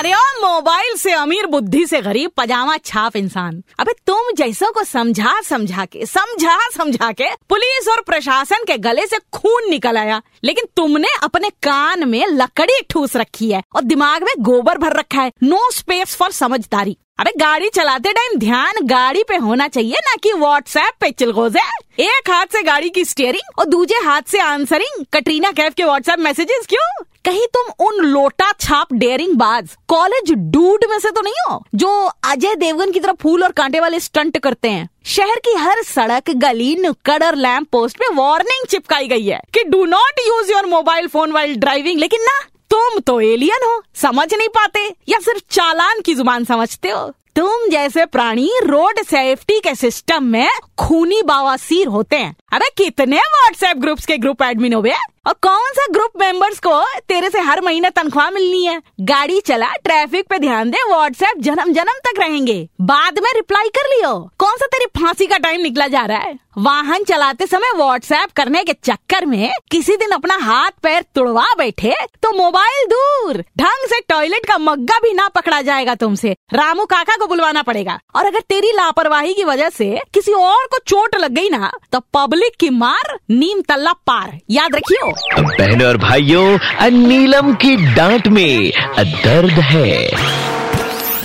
अरे ओ मोबाइल से अमीर बुद्धि से गरीब पजामा छाप इंसान। अबे तुम जैसों को समझा समझा के, समझा समझा के पुलिस और प्रशासन के गले से खून निकल आया। लेकिन तुमने अपने कान में लकड़ी ठूस रखी है और दिमाग में गोबर भर रखा है। नो स्पेस फॉर समझदारी। अबे गाड़ी चलाते टाइम ध्यान गाड़ी पे होना चाहिए, ना कि व्हाट्सएप पे चिलगोजे। एक हाथ से गाड़ी की स्टीयरिंग और दूसरे हाथ से आंसरिंग कटरीना कैफ के व्हाट्सएप मैसेजेस क्यों? कहीं तुम उन लोटा छाप डेयरिंग बाज कॉलेज डूड में से तो नहीं हो, जो अजय देवगन की तरह फूल और कांटे वाले स्टंट करते हैं। शहर की हर सड़क, गली, नुक्कड़ और लैंप पोस्ट पे वार्निंग चिपकाई गई है कि do not use your mobile phone while driving लेकिन ना, तुम तो एलियन हो, समझ नहीं पाते, या सिर्फ़ चालान की ज़ुबान समझते हो? तुम जैसे प्राणी रोड सेफ्टी के सिस्टम में खूनी बावासीर होते हैं। अरे कितने व्हाट्सएप ग्रुप्स के ग्रुप एडमिन हो गए और कौन सा ग्रुप मेंबर्स को तेरे से हर महीने तनख्वाह मिलनी है? गाड़ी चला ट्रैफ़िक पे ध्यान दे व्हाट्सएप जन्म जन्म तक रहेंगे। बाद में रिप्लाई कर लियो। कौन सा तेरी फांसी का टाइम निकला जा रहा है? वाहन चलाते समय व्हाट्सएप करने के चक्कर में किसी दिन अपना हाथ पैर तुड़वा बैठे तो मोबाइल दूर। ढंग टॉयलेट का मग्गा भी ना पकड़ा जाएगा तुमसे। रामू काका को बुलवाना पड़ेगा। और अगर तेरी लापरवाही की वजह से किसी और को चोट लग गई ना तो पब्लिक की मार नीम तल्ला पार। याद रखियो। बहनों और भाइयों नीलम की डांट में दर्द है।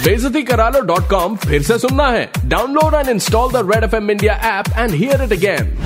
बेजती करा लो डॉट कॉम फिर से सुनना है। Download and install the Red F M India app and hear it again.